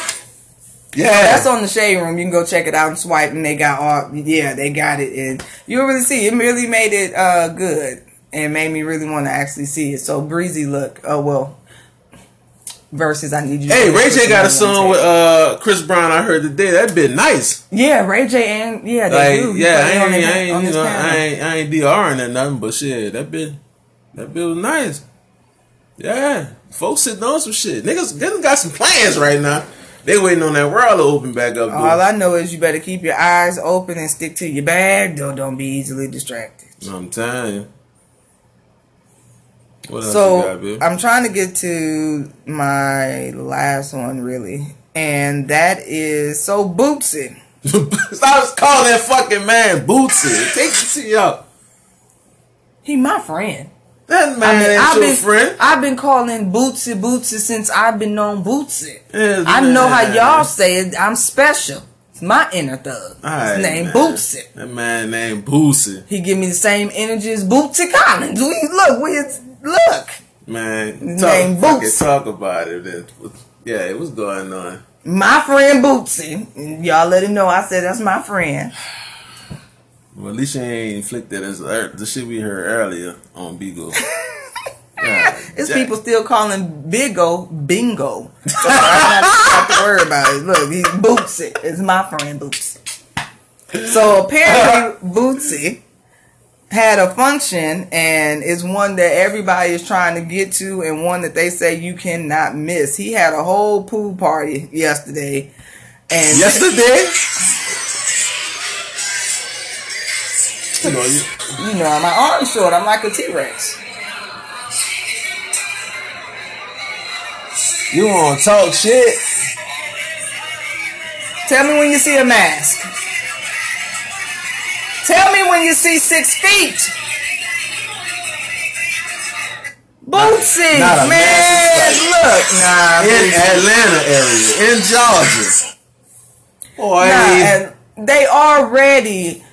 Yeah. that's on the shade room. You can go check it out and swipe, and they got all. Yeah, they got it, and you really see it. Really made it uh good, and made me really want to actually see it. So breezy look. Oh well. Verzuz, I need you. Hey, Ray J got a song with uh Chris Brown. I heard today. That been nice. Yeah, Ray J and yeah, they Like, do. He yeah, I ain't, I ain't, you know. I ain't, I ain't DRing or nothing, but shit, that bit, that bit was nice. Yeah, folks sitting on some shit. Niggas, niggas got some plans right now. They waiting on that world to open back up. All. I know is you better keep your eyes open and stick to your bag. Don't don't be easily distracted. I'm telling you. What else you So got. I'm trying to get to my last one really, and that is so Bootsy. Stop calling that fucking man Bootsy. Take it to y'all. He my friend. That man ain't I've your been friend. I've been calling Bootsy Bootsy since I've been known Bootsy. Yeah, I know how y'all say it. I'm special. It's my inner thug. Alright, His name man. Bootsy. That man named Bootsy. He give me the same energy as Bootsy Collins. We look, we look. Man, talk, name fucking Boots. talk about it. Then. Yeah, was going on? My friend Bootsy. Y'all let him know I said that's my friend. Well, at least you ain't inflicted as er, the shit we heard earlier on Beagle. God, It's Jack. people still calling Bigo Bingo. So I don't have to worry about it. Look, he's Bootsy. It's my friend Bootsy. So apparently Bootsy had a function and is one that everybody is trying to get to and one that they say you cannot miss. He had a whole pool party yesterday. And Yesterday? you know, you, you know, my arm's short. I'm like a T-Rex. you want to talk shit? Tell me when you see a mask. Tell me when you see six feet. Bootsy, not a man, look, nah, In Bootsy. Atlanta area, in Georgia. Boy, nah, and they already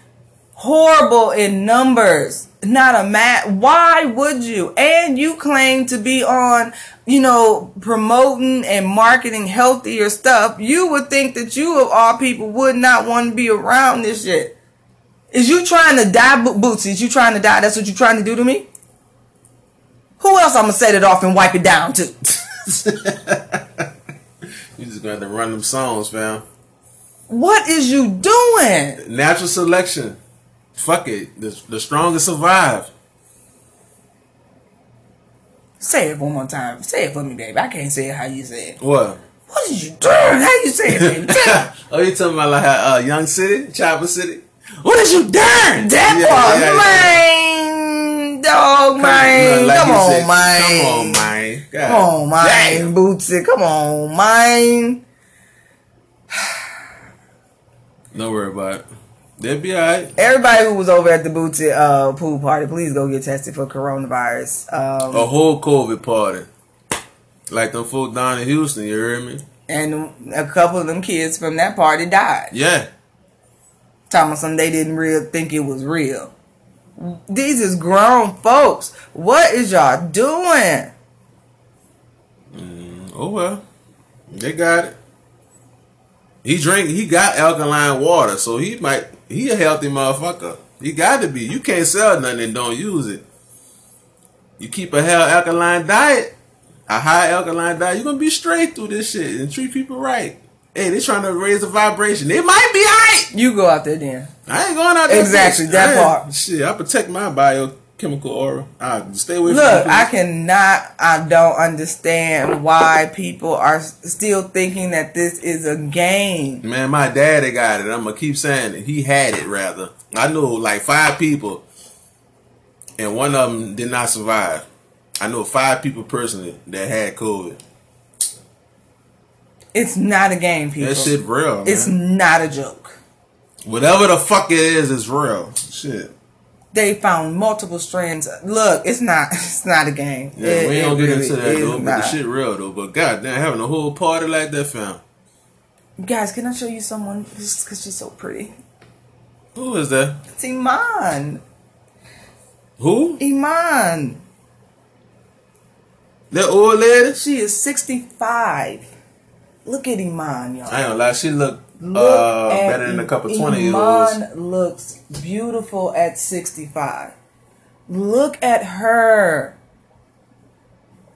horrible in numbers. not a mat. Why would you? And you claim to be on, you know, promoting and marketing healthier stuff. You would think that you of all people would not want to be around this shit. Is you trying to die, Bo- Bootsy? Is you trying to die? That's what you're trying to do to me? Who else I'm gonna set it off and wipe it down to? You just gonna have to run them songs, fam. what is you doing? Natural selection. Fuck it. The, the strongest survive. Say it one more time. Say it for me, baby. I can't say it how you say it. What? What is you doing? How you say it, baby? Tell me. oh, you talking about like uh, Young City, Chopper City? What is you done? That Yeah, part, yeah, yeah. man, dog, man. Like come on, said, man. Come on, man. God Come on, man. damn. Bootsy. Come on, man. Don't worry about it. They'll be alright. Everybody who was over at the Bootsy uh, pool party, please go get tested for coronavirus. Um, A whole COVID party. Like them folk down in Houston, you heard me? And a couple of them kids from that party died. Yeah. Something they didn't real think it was real. These is grown folks. What is y'all doing? Mm, oh well. They got it. He drink he got alkaline water, so he might he a healthy motherfucker. He got to be. You can't sell nothing and don't use it. You keep a hell alkaline diet, a high alkaline diet, you're gonna be straight through this shit and treat people right. Hey, they're trying to raise the vibration. It might be alright. You go out there then. I ain't going out there. Exactly, bitch. that part. Shit, I protect my biochemical aura. I stay away Look. I cannot, I don't understand why people are still thinking that this is a game. Man, my daddy got it. I'm gonna keep saying it. He had it rather. I know like five people, and one of them did not survive. I know five people personally that had COVID. It's not a game, people. That shit real. Man. It's not a joke. Whatever the fuck it is, it's real. Shit. They found multiple strands. Look, it's not. It's not a game. Yeah, It- we ain't gonna get really into that though, but the shit real though. But goddamn, having a whole party like that, fam. Guys, can I show you someone? Just because she's so pretty. Who is that? It's Iman. Who? Iman. That old lady? She is 65. Look at Iman, y'all. I ain't gonna lie, she look, Look uh, better than a couple twenty year olds. Iman looks beautiful at 65. Look at her.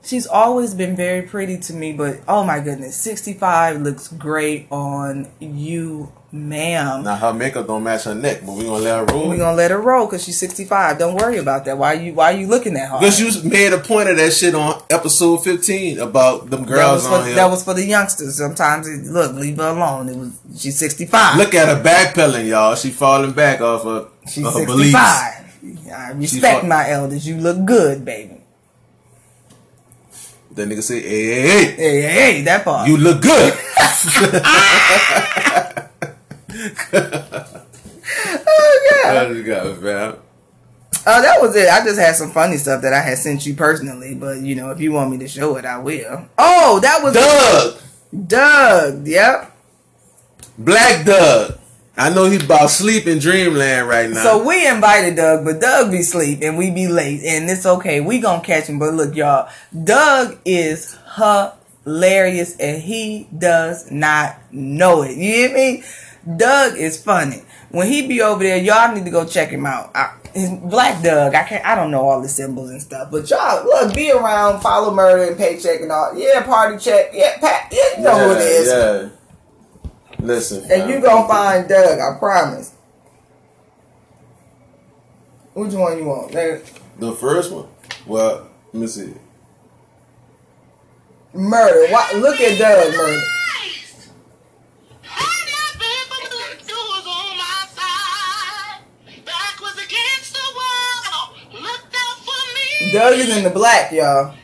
She's always been very pretty to me, but oh my goodness, 65 looks great on you, ma'am. Now her makeup don't match her neck, but we gonna let her roll. We're gonna let her roll because she's 65. Don't worry about that. Why you why you looking at her? Because you made a point of that shit on episode 15 about them that girls was, for, on here. that was for the youngsters. Sometimes it, look, leave her alone. It was she's 65. Look at her backpedaling, y'all. She falling back off of, she's of her beliefs. 65. I respect my elders. You look good, baby. That nigga say, hey, hey, hey, Hey, hey, hey, that part. you look good. oh, yeah. That is good, fam. Oh, that was it. I just had some funny stuff that I had sent you personally, but you know, if you want me to show it, I will. Oh, that was Doug. Doug. Yep. Black Doug. I know he's about sleep in dreamland right now. So we invited Doug, but Doug be sleep and we be late, and it's okay. We gonna catch him. But look, y'all, Doug is hilarious, and he does not know it. You hear me? Doug is funny. When he be over there, y'all need to go check him out. I, his Black Doug. I can't. I don't know all the symbols and stuff, but y'all look, be around, follow murder and paycheck and all. Yeah, party check. Yeah, Pat. Yeah, you know who it is. Yeah. Listen. And you gonna find Doug, I promise. Which one you want? The first one? Well, let me see. Murder. Why, look at Doug, murder. Doug is in the black, y'all.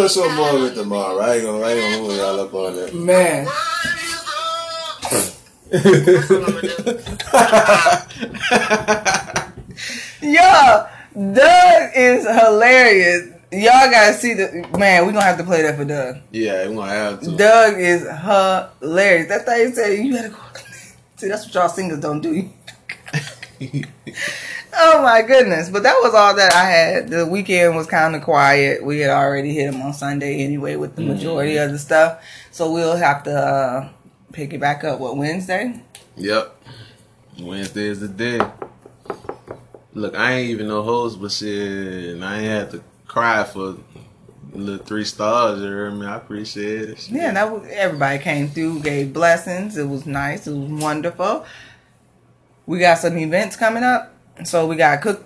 Greg Killer? We gonna show more of it tomorrow. I ain't gonna, I ain't gonna move y'all up on that. Man. Yo, Doug is hilarious. Y'all gotta see the man. We gonna have to play that for Doug. Yeah, we gonna have to. Doug is hilarious. That's why he said you gotta go. See, that's what y'all singers don't do. oh my goodness! But that was all that I had. The weekend was kind of quiet. We had already hit them on Sunday anyway with the majority of the stuff. So we'll have to uh, pick it back up. What Wednesday? Yep. Wednesday is the day. Look, I ain't even no host, but shit, and I ain't had to cry for little three stars. You hear me? I appreciate it. Yeah, that was everybody came through, gave blessings. It was nice. It was wonderful. We got some events coming up, so we got cook.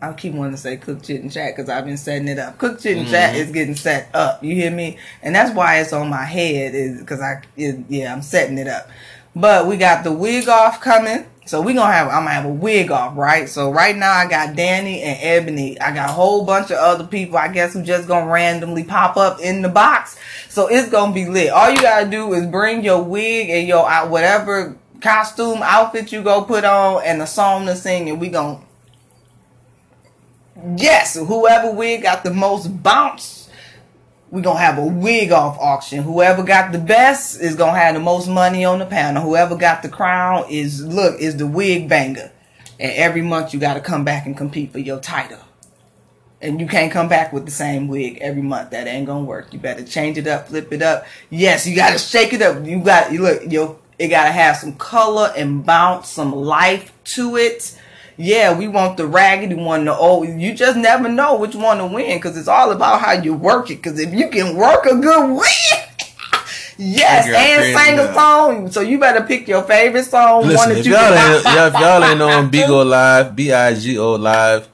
I keep wanting to say cook chit and chat because I've been setting it up. Cook chit and chat mm-hmm. is getting set up. You hear me? And that's why it's on my head is because I it, yeah I'm setting it up. But we got the wig off coming. So we gonna have I'm gonna have a wig off, right? So right now I got Danny and Ebony. I got a whole bunch of other people, I guess, who just gonna randomly pop up in the box. So it's gonna be lit. All you gotta do is bring your wig and your out whatever costume outfit you go put on and a song to sing, and we gonna yes, whoever wig got the most bounce we're gonna have a wig off auction. Whoever got the best is gonna have the most money on the panel. Whoever got the crown is look is the wig banger. And every month you gotta come back and compete for your title. And you can't come back with the same wig every month. That ain't gonna work. You better change it up, flip it up. Yes, you gotta shake it up. You got you look, yo, it gotta have some color and bounce, some life to it. Yeah, we want the raggedy one, the old. You just never know which one to win because it's all about how you work it. Because if you can work a good win, yes, and sing a song. So you better pick your favorite song. one Listen, that if you y'all can ain't, y'all, if y'all ain't on Bigo Live, B I G O Live,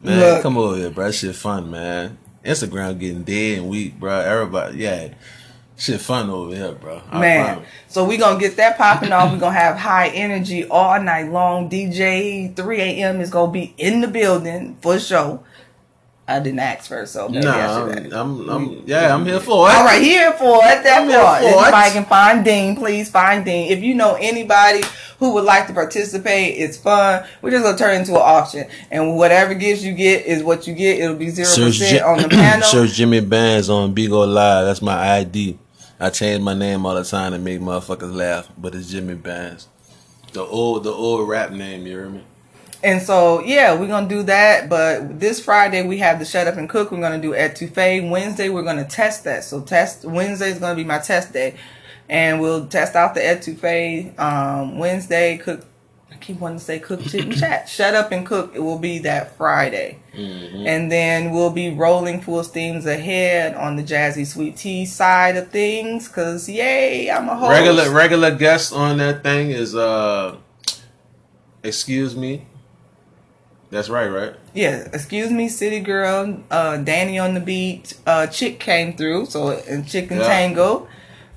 man, Look. come over here, bro. That shit fun, man. Instagram getting dead and weak, bro. Everybody, yeah, shit fun over here, bro. I Man, promise. so we gonna get that popping off. we gonna have high energy all night long. DJ 3 a.m. is gonna be in the building for sure. I didn't ask first, so maybe I should I'm, I'm, I'm, yeah, I'm here for it. All right, here for it. That part. for If it. Anybody can find Dean. Please find Dean. If you know anybody who would like to participate, it's fun. We're just gonna turn it into an auction, and whatever gifts you get is what you get. It'll be zero percent on the panel. search Jimmy Bands on Bigo Live. That's my ID. I change my name all the time to make motherfuckers laugh, but it's Jimmy Bands. The old, the old rap name. You hear me? And so, yeah, we're gonna do that. But this Friday we have the Shut Up and Cook. We're gonna do etouffee. Wednesday we're gonna test that. So test Wednesday is gonna be my test day, and we'll test out the etouffee. Um, Wednesday cook. I keep wanting to say cook, chit, and chat. Shut up and cook. It will be that Friday, and then we'll be rolling full steams ahead on the jazzy sweet tea side of things. Cause yay, I'm a host. Regular, regular guest on that thing is uh, excuse me. That's right, right? Yeah, excuse me, City Girl, uh, Danny on the beat, uh, Chick came through, so and Chicken Yeah. Tango,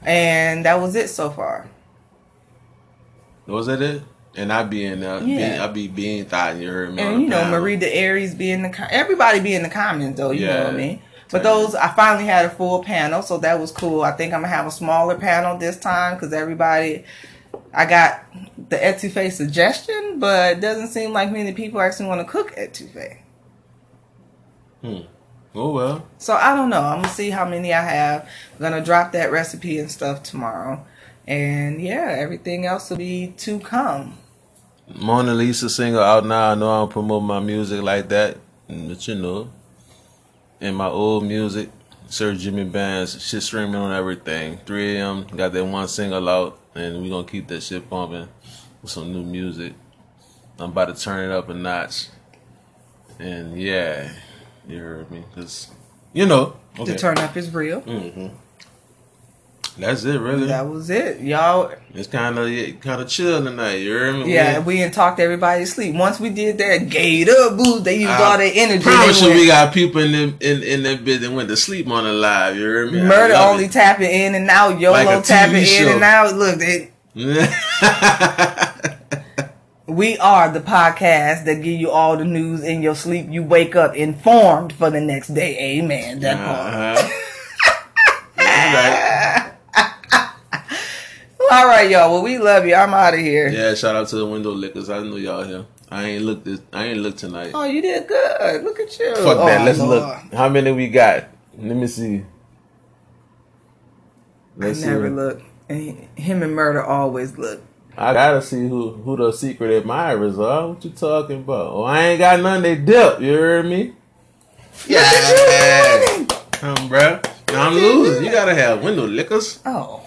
and that was it so far. Was that it? And I be in there. Yeah. Being, I be being thought you heard me. and you know panel. Marie the Aries be in the com- everybody be in the comments though. You know Yeah. what I mean. But those, I finally had a full panel, so that was cool. I think I'm gonna have a smaller panel this time because everybody, I got the etouffee suggestion, but it doesn't seem like many people actually want to cook etouffee. Hmm. Oh well. So I don't know. I'm gonna see how many I have. I'm gonna drop that recipe and stuff tomorrow, and yeah, everything else will be to come. Mona Lisa single out now. I know I don't promote my music like that, but you know, and my old music, Sir Jimmy Bands, shit streaming on everything. 3 a.m. got that one single out, and we gonna keep that shit pumping with some new music. I'm about to turn it up a notch, and yeah, you heard me, cause you know, okay. The turn up is real. Mm-hmm. That's it, really. That was it, y'all. It's kind of kind of chill tonight. You me? Yeah, we didn't talk to everybody to sleep. Once we did that gate up boost, they used all their energy. Promise you, we got people in the in in that bit that went to sleep on the live. You heard me? Murder only it. tapping in and out. YOLO Like tapping in and out. Look, they, we are the podcast that give you all the news in your sleep. You wake up informed for the next day. Amen. That part. uh-huh. That's All right, y'all. Well, we love you. I'm out of here. Yeah, shout out to the window lickers. I know y'all here. I ain't looked this. I ain't looked tonight. Oh, you did good. Look at you. Fuck that. Oh, Let's Lord. look. How many we got? Let me see. I Let's never see. look. And him and Murder always look. I gotta see who who the secret admirers are. What you talking about? Oh, I ain't got none. They dip. You heard me? Yeah. Come, bruh. Now I'm losing. You gotta have window lickers. Oh.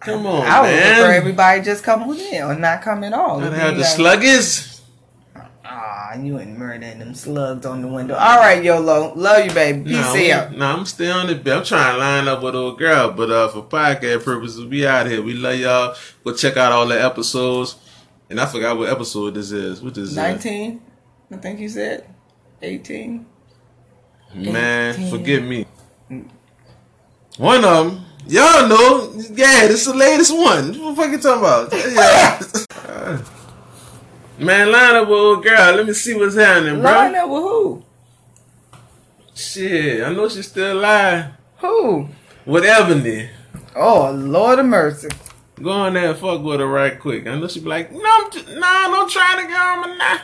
Come on, I would man. prefer everybody just come in or not come at all. You have the sluggies. Ah, you ain't murdering them slugs on the window. All right, YOLO. Love you, baby. Peace out. No, I'm still on the bed. I'm trying to line up with old girl, but uh, for podcast purposes, we out here. We love y'all. Go check out all the episodes. And I forgot what episode this is. What is this 19, I think you said. 18. Man, 18. forgive me. One of them, y'all know. Yeah, this is the latest one. What the fuck you talking about? Yeah. Man, line up with old girl. Let me see what's happening, bro. Line up with who? Shit, I know she's still alive. Who? With Ebony. Oh, Lord of mercy. Go on there and fuck with her right quick. I know she be like, no, I'm j- nah, don't try to get on my.